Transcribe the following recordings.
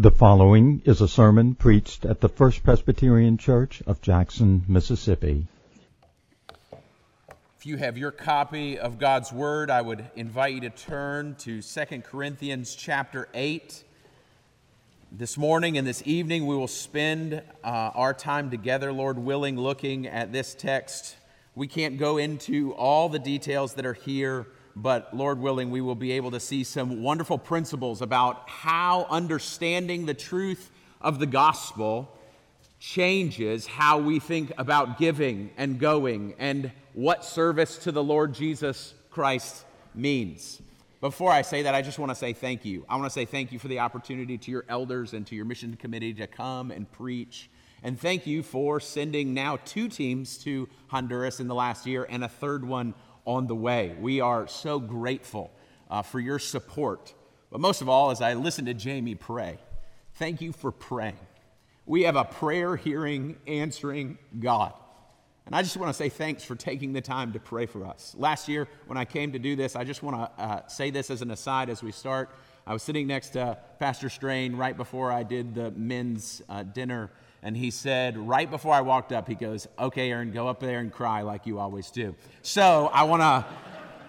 The following is a sermon preached at the First Presbyterian Church of Jackson, Mississippi. If you have your copy of God's Word, I would invite you to turn to 2 Corinthians chapter 8. This morning and this evening, we will spend uh, our time together, Lord willing, looking at this text. We can't go into all the details that are here but Lord willing, we will be able to see some wonderful principles about how understanding the truth of the gospel changes how we think about giving and going and what service to the Lord Jesus Christ means. Before I say that, I just want to say thank you. I want to say thank you for the opportunity to your elders and to your mission committee to come and preach. And thank you for sending now two teams to Honduras in the last year and a third one on the way. We are so grateful uh, for your support. But most of all, as I listen to Jamie pray, thank you for praying. We have a prayer hearing, answering God. And I just want to say thanks for taking the time to pray for us. Last year, when I came to do this, I just want to uh, say this as an aside as we start. I was sitting next to Pastor Strain right before I did the men's uh, dinner and he said, right before I walked up, he goes, Okay, Aaron, go up there and cry like you always do. So I want to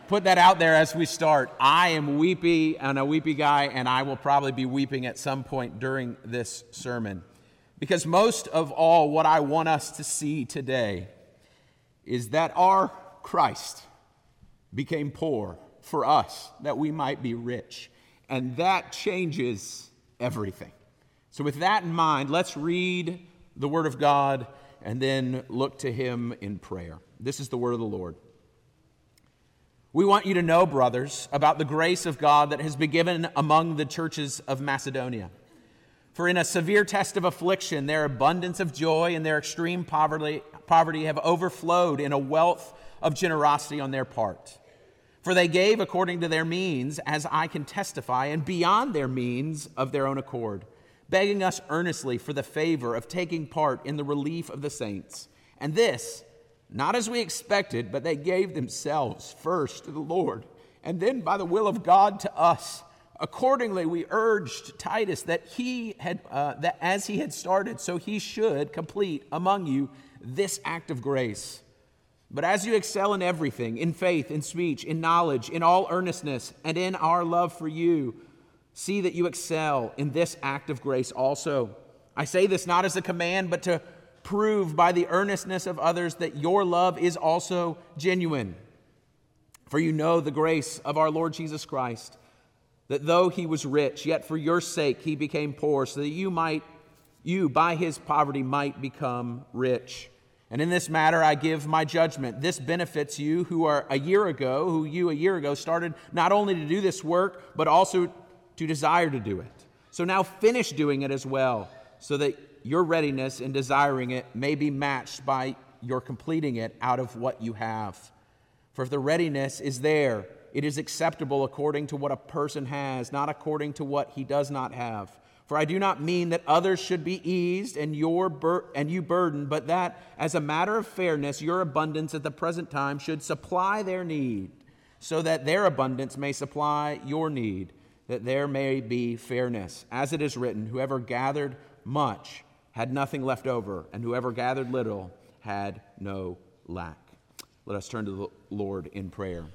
put that out there as we start. I am weepy and a weepy guy, and I will probably be weeping at some point during this sermon. Because most of all, what I want us to see today is that our Christ became poor for us, that we might be rich. And that changes everything. So, with that in mind, let's read the Word of God and then look to Him in prayer. This is the Word of the Lord. We want you to know, brothers, about the grace of God that has been given among the churches of Macedonia. For in a severe test of affliction, their abundance of joy and their extreme poverty, poverty have overflowed in a wealth of generosity on their part. For they gave according to their means, as I can testify, and beyond their means of their own accord begging us earnestly for the favor of taking part in the relief of the saints. And this, not as we expected, but they gave themselves first to the Lord, and then by the will of God to us. Accordingly, we urged Titus that he had, uh, that as he had started, so he should complete among you this act of grace. But as you excel in everything, in faith, in speech, in knowledge, in all earnestness, and in our love for you, See that you excel in this act of grace also. I say this not as a command, but to prove by the earnestness of others that your love is also genuine. For you know the grace of our Lord Jesus Christ, that though he was rich, yet for your sake he became poor, so that you might, you by his poverty might become rich. And in this matter, I give my judgment. This benefits you who are a year ago, who you a year ago started not only to do this work, but also to desire to do it. So now finish doing it as well, so that your readiness in desiring it may be matched by your completing it out of what you have. For if the readiness is there, it is acceptable according to what a person has, not according to what he does not have. For I do not mean that others should be eased and, your bur- and you burdened, but that as a matter of fairness, your abundance at the present time should supply their need, so that their abundance may supply your need that there may be fairness. As it is written, whoever gathered much had nothing left over, and whoever gathered little had no lack. Let us turn to the Lord in prayer.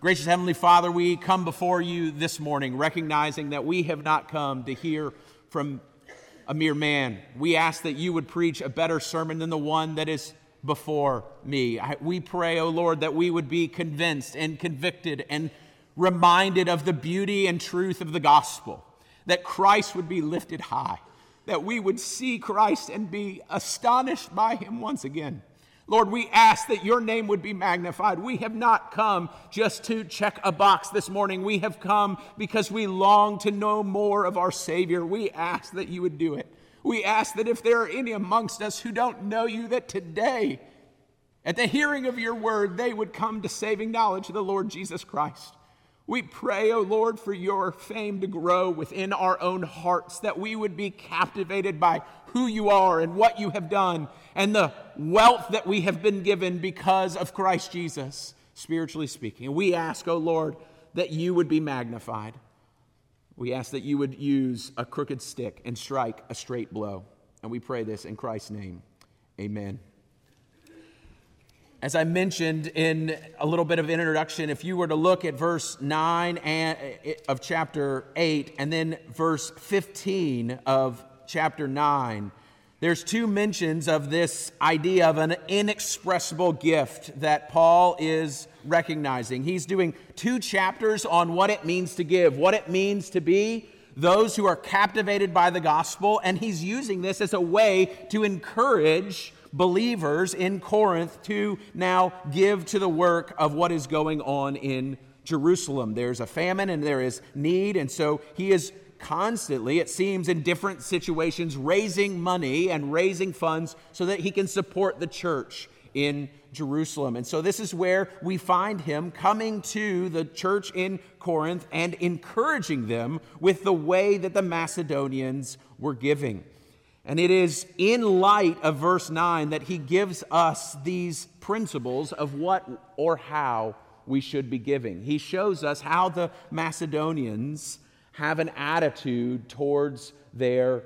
Gracious Heavenly Father, we come before you this morning recognizing that we have not come to hear from a mere man. We ask that you would preach a better sermon than the one that is before me. we pray, O oh Lord, that we would be convinced and convicted and reminded of the beauty and truth of the gospel, that Christ would be lifted high, that we would see Christ and be astonished by him once again. Lord, we ask that your name would be magnified. We have not come just to check a box this morning. We have come because we long to know more of our Savior. We ask that you would do it. We ask that if there are any amongst us who don't know you, that today, at the hearing of your word, they would come to saving knowledge of the Lord Jesus Christ. We pray, O oh Lord, for your fame to grow within our own hearts, that we would be captivated by who you are and what you have done and the wealth that we have been given because of Christ Jesus, spiritually speaking. And we ask, O oh Lord, that you would be magnified. We ask that you would use a crooked stick and strike a straight blow. And we pray this in Christ's name. Amen. As I mentioned in a little bit of introduction, if you were to look at verse 9 and, eh, of chapter 8 and then verse 15 of chapter 9, there's two mentions of this idea of an inexpressible gift that Paul is recognizing. He's doing two chapters on what it means to give, what it means to be those who are captivated by the gospel, and he's using this as a way to encourage believers in Corinth to now give to the work of what is going on in Jerusalem. There's a famine and there is need, and so he is constantly, it seems, in different situations, raising money and raising funds so that he can support the church in Jerusalem. And so this is where we find him coming to the church in Corinth and encouraging them with the way that the Macedonians were giving. And it is in light of verse 9 that he gives us these principles of what or how we should be giving. He shows us how the Macedonians have an attitude towards their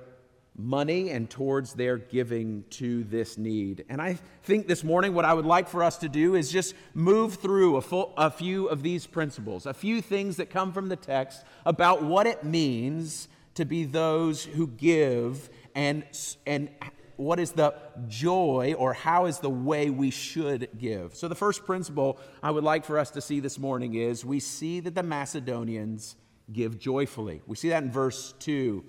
money and towards their giving to this need. And I think this morning, what I would like for us to do is just move through a, full, a few of these principles, a few things that come from the text about what it means to be those who give and, and what is the joy or how is the way we should give. So, the first principle I would like for us to see this morning is we see that the Macedonians give joyfully. We see that in verse 2.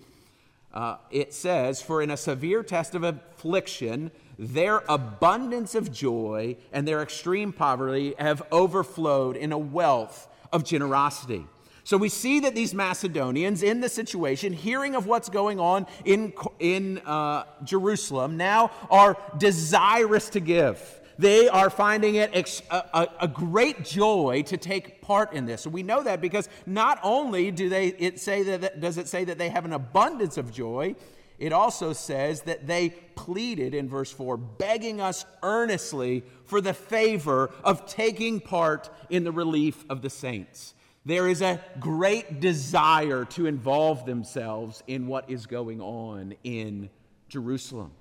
Uh, it says, For in a severe test of affliction, their abundance of joy and their extreme poverty have overflowed in a wealth of generosity. So we see that these Macedonians in the situation, hearing of what's going on in, in uh, Jerusalem, now are desirous to give. They are finding it ex- a, a, great joy to take part in this. And we know that because not only do they it say that does it say that they have an abundance of joy, it also says that they pleaded in verse 4, begging us earnestly for the favor of taking part in the relief of the saints. There is a great desire to involve themselves in what is going on in Jerusalem.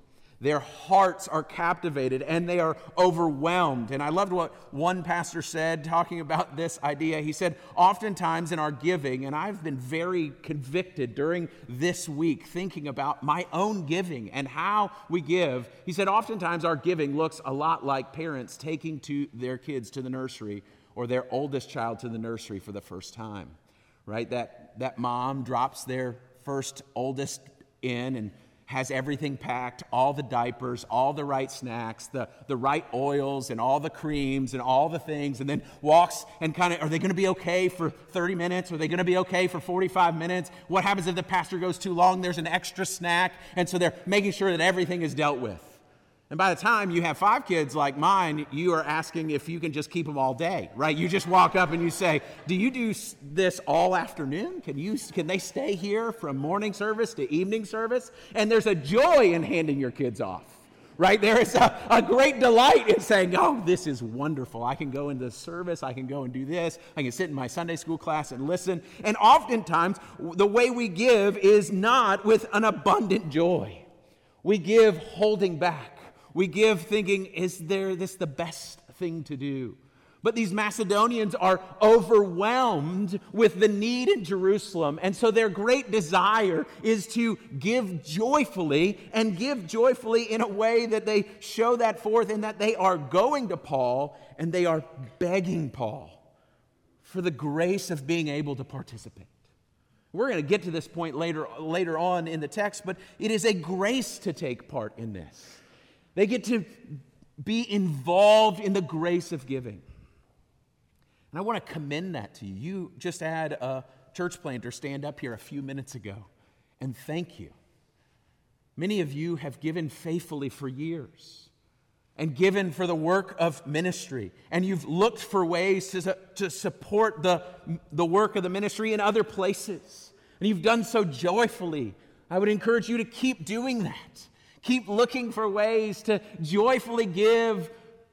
Their hearts are captivated and they are overwhelmed. And I loved what one pastor said talking about this idea. He said, Oftentimes in our giving, and I've been very convicted during this week thinking about my own giving and how we give. He said, Oftentimes our giving looks a lot like parents taking to their kids to the nursery or their oldest child to the nursery for the first time, right? That, that mom drops their first oldest in and has everything packed all the diapers, all the right snacks, the, the right oils, and all the creams, and all the things, and then walks and kind of, are they going to be okay for 30 minutes? Are they going to be okay for 45 minutes? What happens if the pastor goes too long? There's an extra snack, and so they're making sure that everything is dealt with. And by the time you have five kids like mine, you are asking if you can just keep them all day, right? You just walk up and you say, "Do you do this all afternoon? Can you can they stay here from morning service to evening service?" And there's a joy in handing your kids off. Right? There is a, a great delight in saying, Oh, this is wonderful. I can go into service. I can go and do this. I can sit in my Sunday school class and listen. And oftentimes, the way we give is not with an abundant joy. We give holding back. We give thinking, is there this the best thing to do? But these Macedonians are overwhelmed with the need in Jerusalem. And so their great desire is to give joyfully and give joyfully in a way that they show that forth in that they are going to Paul and they are begging Paul for the grace of being able to participate. We're going to get to this point later, later on in the text, but it is a grace to take part in this. They get to be involved in the grace of giving. And I want to commend that to you. You just had a church planter stand up here a few minutes ago, and thank you. Many of you have given faithfully for years and given for the work of ministry, and you've looked for ways to, to support the, the work of the ministry in other places, and you've done so joyfully. I would encourage you to keep doing that. Keep looking for ways to joyfully give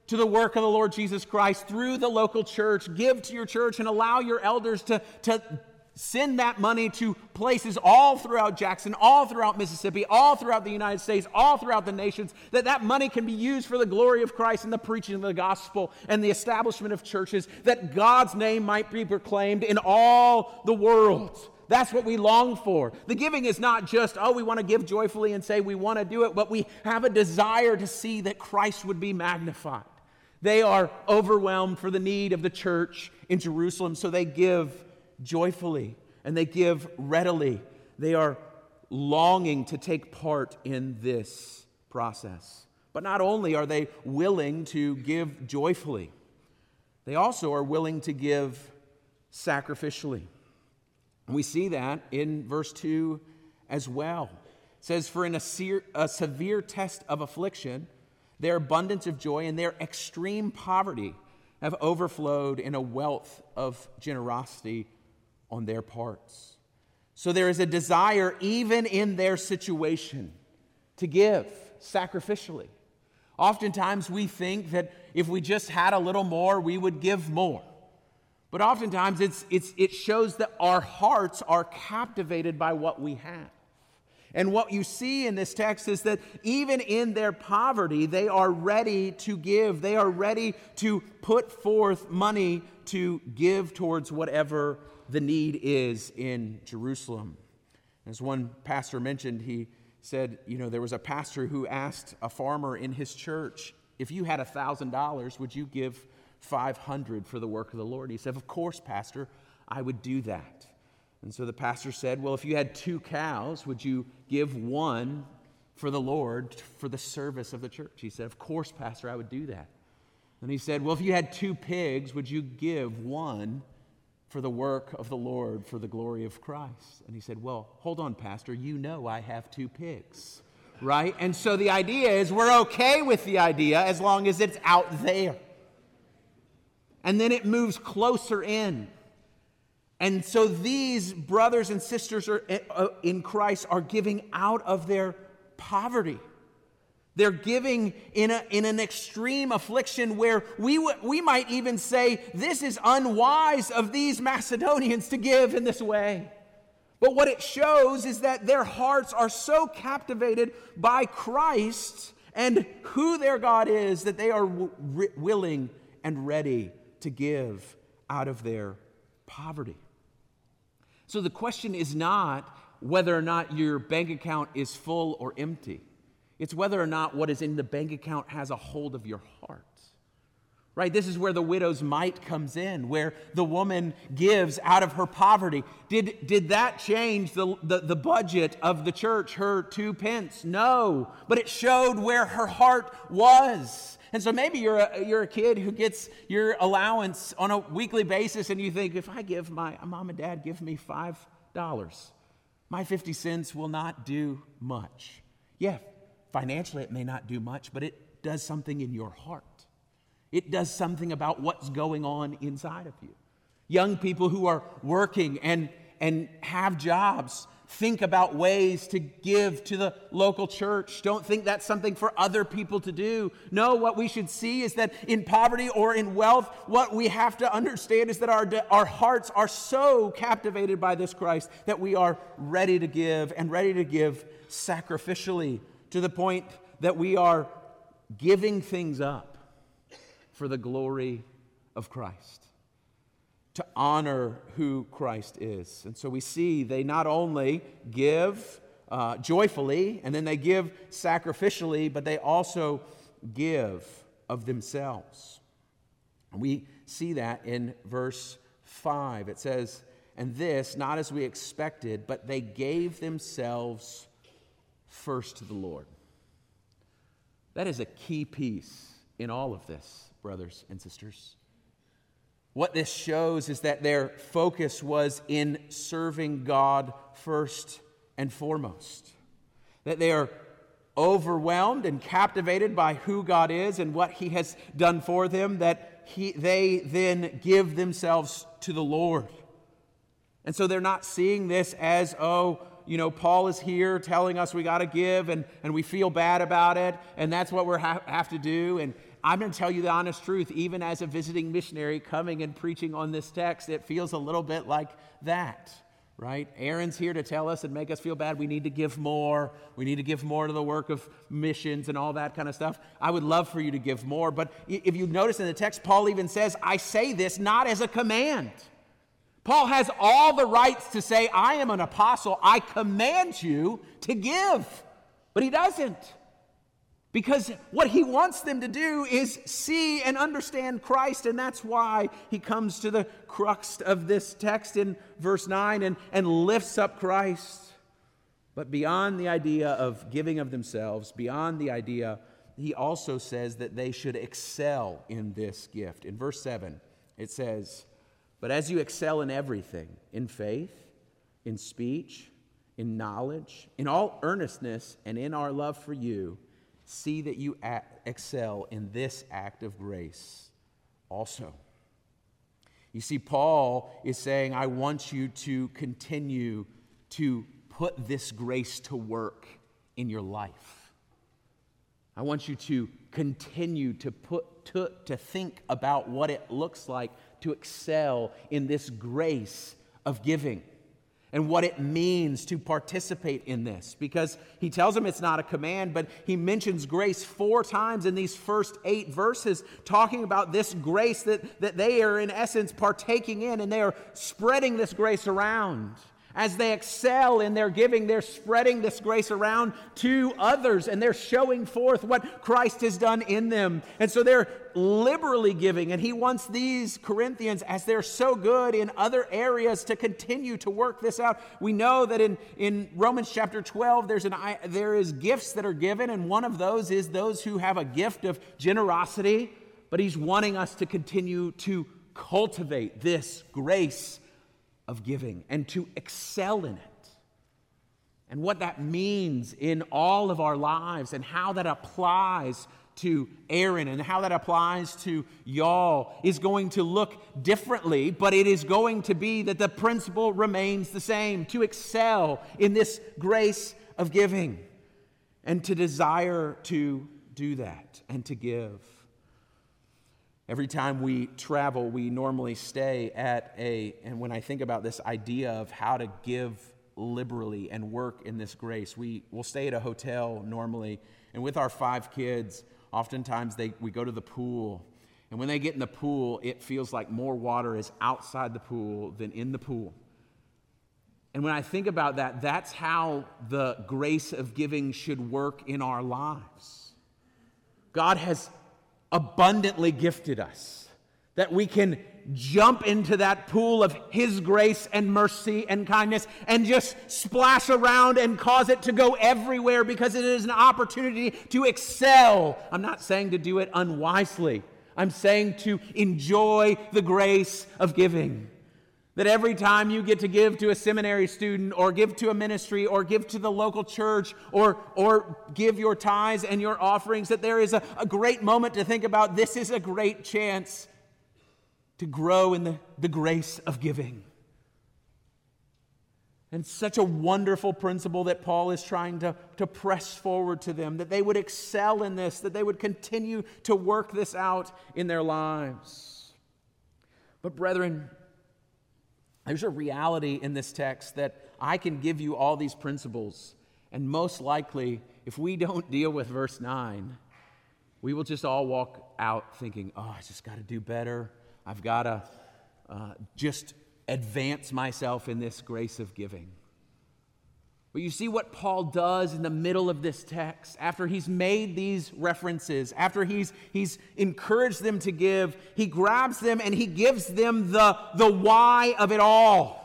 to the work of the Lord Jesus Christ through the local church. Give to your church and allow your elders to, to send that money to places all throughout Jackson, all throughout Mississippi, all throughout the United States, all throughout the nations, that that money can be used for the glory of Christ and the preaching of the gospel and the establishment of churches, that God's name might be proclaimed in all the world. That's what we long for. The giving is not just, oh, we want to give joyfully and say we want to do it, but we have a desire to see that Christ would be magnified. They are overwhelmed for the need of the church in Jerusalem, so they give joyfully and they give readily. They are longing to take part in this process. But not only are they willing to give joyfully, they also are willing to give sacrificially. We see that in verse 2 as well. It says, For in a, se- a severe test of affliction, their abundance of joy and their extreme poverty have overflowed in a wealth of generosity on their parts. So there is a desire, even in their situation, to give sacrificially. Oftentimes we think that if we just had a little more, we would give more. But oftentimes it's, it's, it shows that our hearts are captivated by what we have. And what you see in this text is that even in their poverty, they are ready to give. They are ready to put forth money to give towards whatever the need is in Jerusalem. As one pastor mentioned, he said, you know, there was a pastor who asked a farmer in his church, if you had a $1,000, would you give 500 for the work of the Lord? He said, of course, pastor, I would do that. And so the pastor said, Well, if you had two cows, would you give one for the Lord for the service of the church? He said, Of course, Pastor, I would do that. And he said, Well, if you had two pigs, would you give one for the work of the Lord for the glory of Christ? And he said, Well, hold on, Pastor, you know I have two pigs, right? And so the idea is we're okay with the idea as long as it's out there. And then it moves closer in. And so these brothers and sisters are, uh, in Christ are giving out of their poverty. They're giving in, a, in an extreme affliction where we, w- we might even say, This is unwise of these Macedonians to give in this way. But what it shows is that their hearts are so captivated by Christ and who their God is that they are w- willing and ready to give out of their poverty. So the question is not whether or not your bank account is full or empty. It's whether or not what is in the bank account has a hold of your heart. Right? This is where the widow's mite comes in, where the woman gives out of her poverty. Did, did that change the, the, the budget of the church, her two pence? No. But it showed where her heart was. And so maybe you're a, you're a kid who gets your allowance on a weekly basis and you think, if I give my mom and dad give me $5, my 50 cents will not do much. Yeah, financially it may not do much, but it does something in your heart. It does something about what's going on inside of you. Young people who are working and, and have jobs, think about ways to give to the local church. Don't think that's something for other people to do. No, what we should see is that in poverty or in wealth, what we have to understand is that our, our hearts are so captivated by this Christ that we are ready to give and ready to give sacrificially to the point that we are giving things up for the glory of Christ to honor who Christ is. And so we see they not only give uh, joyfully and then they give sacrificially, but they also give of themselves. And we see that in verse 5. It says, And this, not as we expected, but they gave themselves first to the Lord. That is a key piece in all of this, brothers and sisters. What this shows is that their focus was in serving God first and foremost. That they are overwhelmed and captivated by who God is and what He has done for them, that he, they then give themselves to the Lord. And so they're not seeing this as, oh, you know, Paul is here telling us we got to give and, and we feel bad about it, and that's what we ha- have to do. And, I'm going to tell you the honest truth. Even as a visiting missionary coming and preaching on this text, it feels a little bit like that. right? Aaron's here to tell us and make us feel bad. We need to give more. We need to give more to the work of missions and all that kind of stuff. I would love for you to give more. But if you notice in the text, Paul even says, I say this not as a command. Paul has all the rights to say, I am an apostle. I command you to give. But he doesn't. Because what he wants them to do is see and understand Christ, and that's why he comes to the crux of this text in verse 9 and, and lifts up Christ. But beyond the idea of giving of themselves, beyond the idea, he also says that they should excel in this gift. In verse 7, it says, But as you excel in everything, in faith, in speech, in knowledge, in all earnestness, and in our love for you, see that you excel in this act of grace also. You see, Paul is saying, I want you to continue to put this grace to work in your life. I want you to continue to put to, to think about what it looks like to excel in this grace of giving and what it means to participate in this because he tells them it's not a command, but he mentions grace four times in these first eight verses, talking about this grace that, that they are, in essence, partaking in, and they are spreading this grace around. As they excel in their giving, they're spreading this grace around to others and they're showing forth what Christ has done in them. And so they're liberally giving. And he wants these Corinthians, as they're so good in other areas, to continue to work this out. We know that in, in Romans chapter 12, there's an, there is gifts that are given, and one of those is those who have a gift of generosity. But he's wanting us to continue to cultivate this grace of giving and to excel in it. And what that means in all of our lives and how that applies to Aaron and how that applies to y'all is going to look differently, but it is going to be that the principle remains the same to excel in this grace of giving and to desire to do that and to give. Every time we travel, we normally stay at a, and when I think about this idea of how to give liberally and work in this grace, we will stay at a hotel normally. And with our five kids, oftentimes they, we go to the pool. And when they get in the pool, it feels like more water is outside the pool than in the pool. And when I think about that, that's how the grace of giving should work in our lives. God has abundantly gifted us, that we can jump into that pool of His grace and mercy and kindness and just splash around and cause it to go everywhere because it is an opportunity to excel. I'm not saying to do it unwisely, I'm saying to enjoy the grace of giving. That every time you get to give to a seminary student or give to a ministry or give to the local church or, or give your tithes and your offerings, that there is a, a great moment to think about this is a great chance to grow in the, the grace of giving. And such a wonderful principle that Paul is trying to, to press forward to them, that they would excel in this, that they would continue to work this out in their lives. But, brethren, there's a reality in this text that I can give you all these principles, and most likely, if we don't deal with verse 9, we will just all walk out thinking, oh, I just got to do better. I've got to uh, just advance myself in this grace of giving. But you see what Paul does in the middle of this text after he's made these references, after he's, he's encouraged them to give, he grabs them and he gives them the, the why of it all.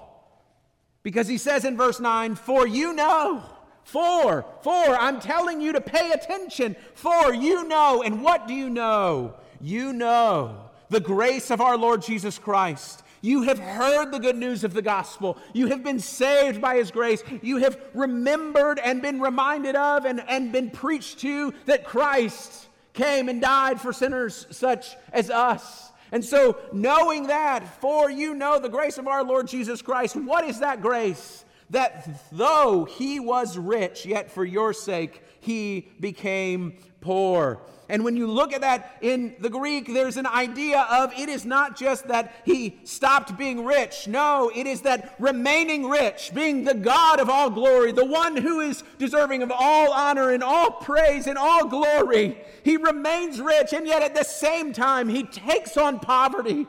Because he says in verse 9, For you know, for, for, I'm telling you to pay attention, for you know. And what do you know? You know the grace of our Lord Jesus Christ you have heard the good news of the gospel. You have been saved by his grace. You have remembered and been reminded of and, and been preached to that Christ came and died for sinners such as us. And so, knowing that, for you know the grace of our Lord Jesus Christ, what is that grace? that though he was rich, yet for your sake he became poor. And when you look at that in the Greek, there's an idea of it is not just that he stopped being rich. No, it is that remaining rich, being the God of all glory, the one who is deserving of all honor and all praise and all glory, he remains rich, and yet at the same time, he takes on poverty.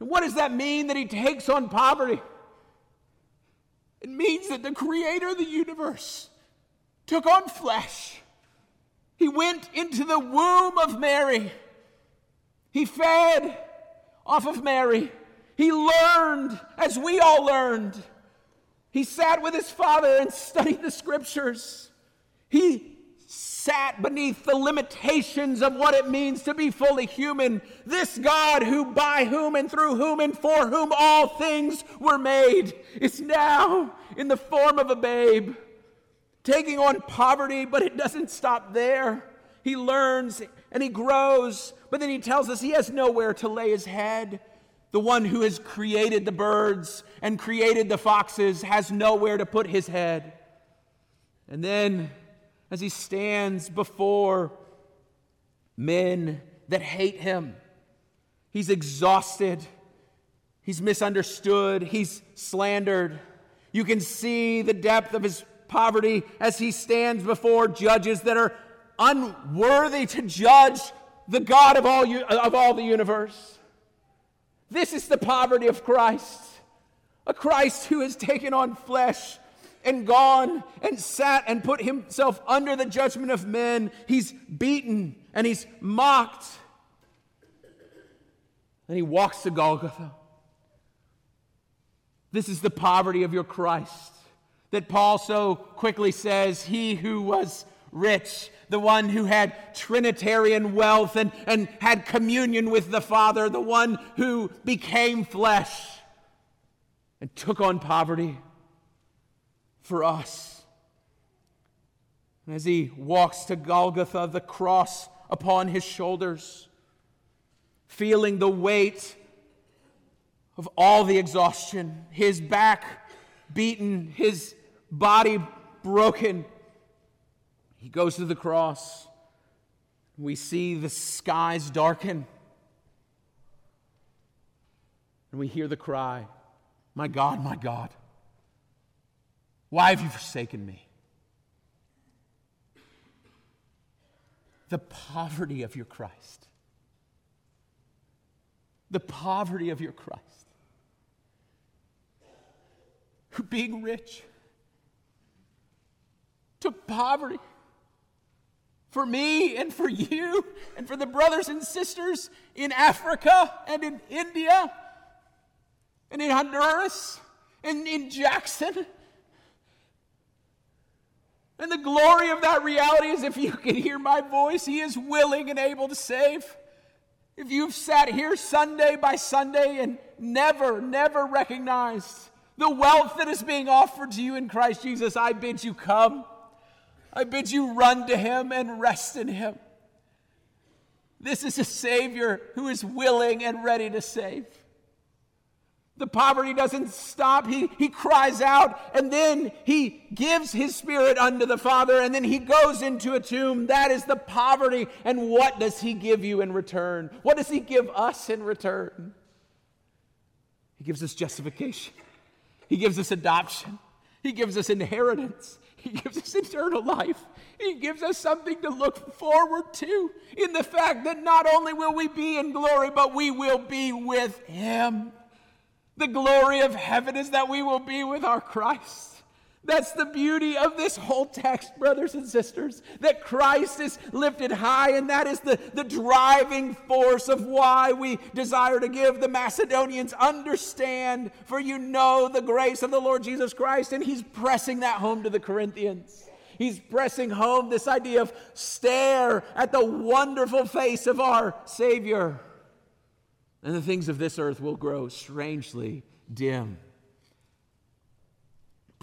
And what does that mean that he takes on poverty? It means that the creator of the universe took on flesh he went into the womb of Mary. He fed off of Mary. He learned as we all learned. He sat with his father and studied the scriptures. He sat beneath the limitations of what it means to be fully human. This God, who by whom and through whom and for whom all things were made, is now in the form of a babe taking on poverty, but it doesn't stop there. He learns and he grows, but then he tells us he has nowhere to lay his head. The one who has created the birds and created the foxes has nowhere to put his head. And then, as he stands before men that hate him, he's exhausted, he's misunderstood, he's slandered. You can see the depth of his poverty as he stands before judges that are unworthy to judge the God of all, of all the universe. This is the poverty of Christ, a Christ who has taken on flesh and gone and sat and put himself under the judgment of men. He's beaten and he's mocked. And he walks to Golgotha. This is the poverty of your Christ that Paul so quickly says, He who was rich, the one who had Trinitarian wealth and, and had communion with the Father, the one who became flesh and took on poverty for us. And as he walks to Golgotha, the cross upon his shoulders, feeling the weight of all the exhaustion, his back beaten, his body broken. He goes to the cross. We see the skies darken. And we hear the cry, My God, my God, why have you forsaken me? The poverty of your Christ. The poverty of your Christ. Being rich took poverty for me and for you and for the brothers and sisters in Africa and in India and in Honduras and in Jackson. And the glory of that reality is if you can hear my voice, He is willing and able to save. If you've sat here Sunday by Sunday and never, never recognized the wealth that is being offered to you in Christ Jesus, I bid you come. I bid you run to him and rest in him. This is a Savior who is willing and ready to save. The poverty doesn't stop. He, he cries out and then he gives his spirit unto the Father and then he goes into a tomb. That is the poverty. And what does he give you in return? What does he give us in return? He gives us justification, he gives us adoption, he gives us inheritance, he gives us eternal life. He gives us something to look forward to in the fact that not only will we be in glory, but we will be with Him. The glory of heaven is that we will be with our Christ. That's the beauty of this whole text, brothers and sisters, that Christ is lifted high, and that is the, the driving force of why we desire to give the Macedonians understand, for you know the grace of the Lord Jesus Christ, and he's pressing that home to the Corinthians. He's pressing home this idea of stare at the wonderful face of our Savior, and the things of this earth will grow strangely dim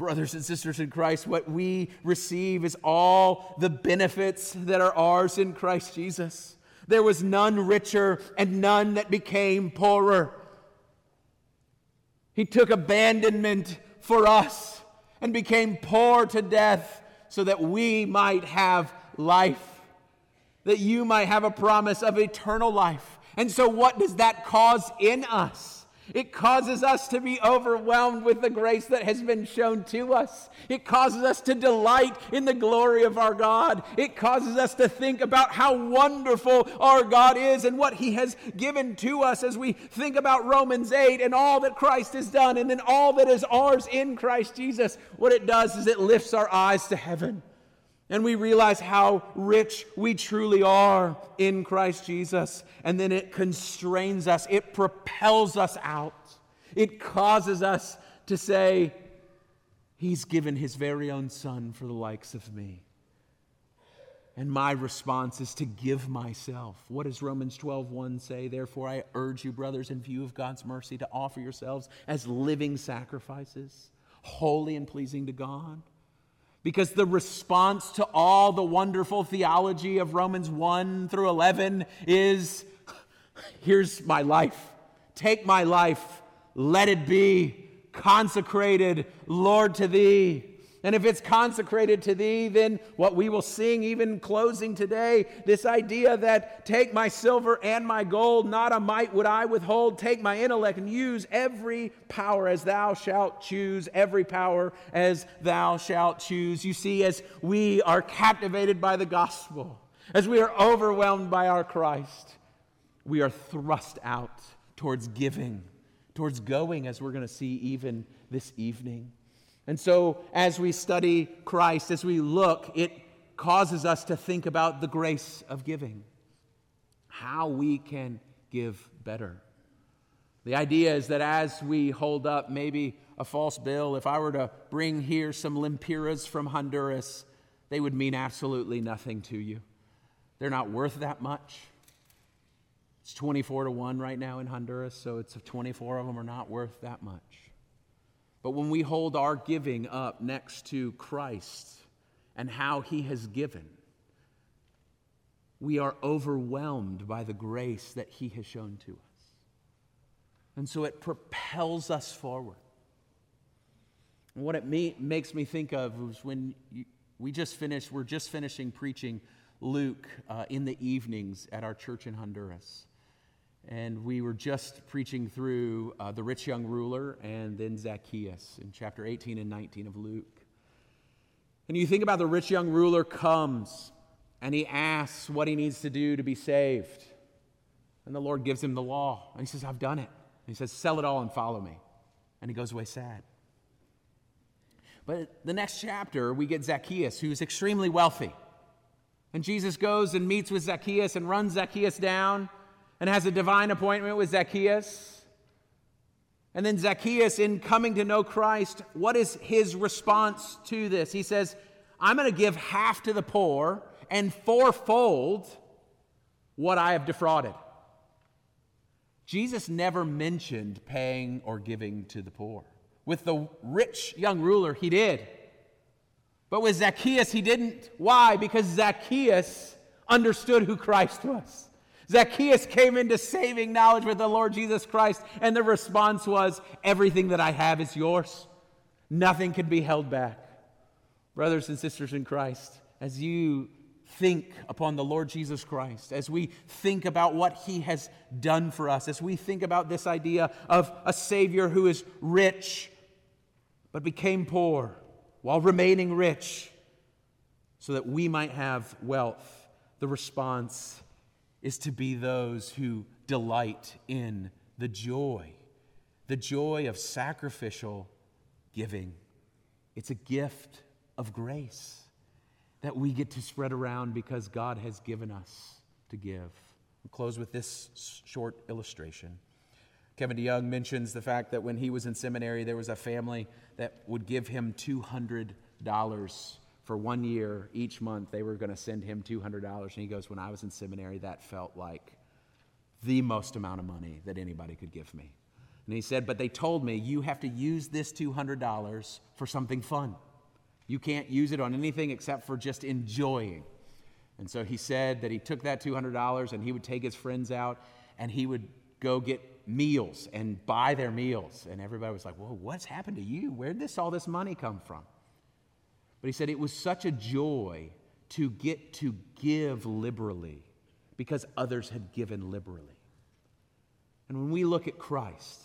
brothers and sisters in Christ, what we receive is all the benefits that are ours in Christ Jesus. There was none richer and none that became poorer. He took abandonment for us and became poor to death so that we might have life, that you might have a promise of eternal life. And so, what does that cause in us? It causes us to be overwhelmed with the grace that has been shown to us. It causes us to delight in the glory of our God. It causes us to think about how wonderful our God is and what He has given to us as we think about Romans 8 and all that Christ has done and then all that is ours in Christ Jesus. What it does is it lifts our eyes to heaven and we realize how rich we truly are in Christ Jesus. And then it constrains us, it propels us out, it causes us to say, He's given His very own Son for the likes of me. And my response is to give myself. What does Romans 12:1 say? Therefore I urge you brothers in view of God's mercy to offer yourselves as living sacrifices, holy and pleasing to God. Because the response to all the wonderful theology of Romans 1 through 11 is here's my life. Take my life. Let it be consecrated, Lord, to thee. And if it's consecrated to thee, then what we will sing, even closing today, this idea that take my silver and my gold, not a mite would I withhold, take my intellect and use every power as thou shalt choose, every power as thou shalt choose. You see, as we are captivated by the gospel, as we are overwhelmed by our Christ, we are thrust out towards giving, towards going, as we're going to see even this evening. And so, as we study Christ, as we look, it causes us to think about the grace of giving, how we can give better. The idea is that as we hold up maybe a false bill, if I were to bring here some lempiras from Honduras, they would mean absolutely nothing to you. They're not worth that much. It's 24 to 1 right now in Honduras, so it's 24 of them are not worth that much. But when we hold our giving up next to Christ and how he has given, we are overwhelmed by the grace that he has shown to us. And so it propels us forward. And what it me- makes me think of is when you, we just finished, we're just finishing preaching Luke uh, in the evenings at our church in Honduras. And we were just preaching through uh, the rich young ruler and then Zacchaeus in chapter 18 and 19 of Luke. And you think about the rich young ruler comes and he asks what he needs to do to be saved. And the Lord gives him the law. And he says, I've done it. And he says, Sell it all and follow me. And he goes away sad. But the next chapter, we get Zacchaeus, who's extremely wealthy. And Jesus goes and meets with Zacchaeus and runs Zacchaeus down and has a divine appointment with Zacchaeus. And then Zacchaeus, in coming to know Christ, what is his response to this? He says, I'm going to give half to the poor and fourfold what I have defrauded. Jesus never mentioned paying or giving to the poor. With the rich young ruler, he did. But with Zacchaeus, he didn't. Why? Because Zacchaeus understood who Christ was. Zacchaeus came into saving knowledge with the Lord Jesus Christ, and the response was, Everything that I have is yours. Nothing can be held back. Brothers and sisters in Christ, as you think upon the Lord Jesus Christ, as we think about what he has done for us, as we think about this idea of a Savior who is rich but became poor while remaining rich so that we might have wealth, the response is to be those who delight in the joy, the joy of sacrificial giving. It's a gift of grace that we get to spread around because God has given us to give. I'll close with this short illustration. Kevin DeYoung mentions the fact that when he was in seminary, there was a family that would give him $200 for one year each month they were going to send him $200 and he goes when i was in seminary that felt like the most amount of money that anybody could give me and he said but they told me you have to use this $200 for something fun you can't use it on anything except for just enjoying and so he said that he took that $200 and he would take his friends out and he would go get meals and buy their meals. And everybody was like, Whoa, what's happened to you? Where'd this all this money come from? But he said it was such a joy to get to give liberally because others had given liberally. And when we look at Christ,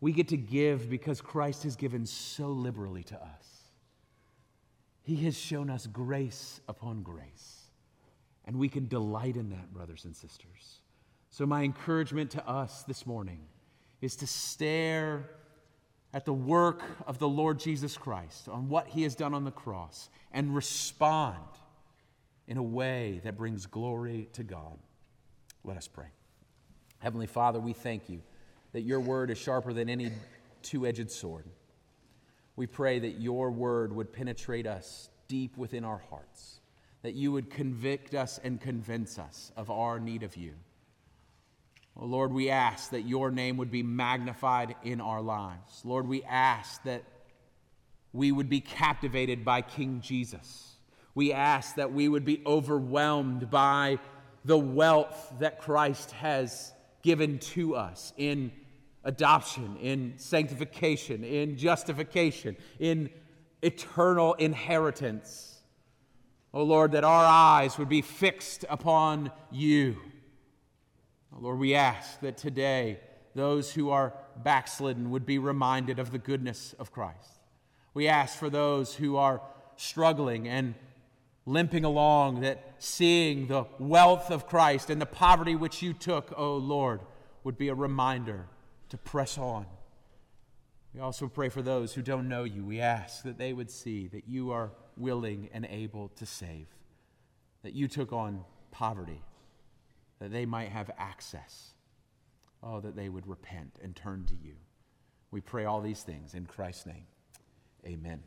we get to give because Christ has given so liberally to us. He has shown us grace upon grace. And we can delight in that, brothers and sisters. So, my encouragement to us this morning is to stare at the work of the Lord Jesus Christ, on what he has done on the cross, and respond in a way that brings glory to God. Let us pray. Heavenly Father, we thank you that your word is sharper than any two edged sword. We pray that your word would penetrate us deep within our hearts, that you would convict us and convince us of our need of you. Oh, Lord, we ask that your name would be magnified in our lives. Lord, we ask that we would be captivated by King Jesus. We ask that we would be overwhelmed by the wealth that Christ has given to us in adoption, in sanctification, in justification, in eternal inheritance. Oh Lord, that our eyes would be fixed upon you Lord, we ask that today those who are backslidden would be reminded of the goodness of Christ. We ask for those who are struggling and limping along that seeing the wealth of Christ and the poverty which you took, O oh Lord, would be a reminder to press on. We also pray for those who don't know you. We ask that they would see that you are willing and able to save, that you took on poverty that they might have access. Oh, that they would repent and turn to you. We pray all these things in Christ's name. Amen.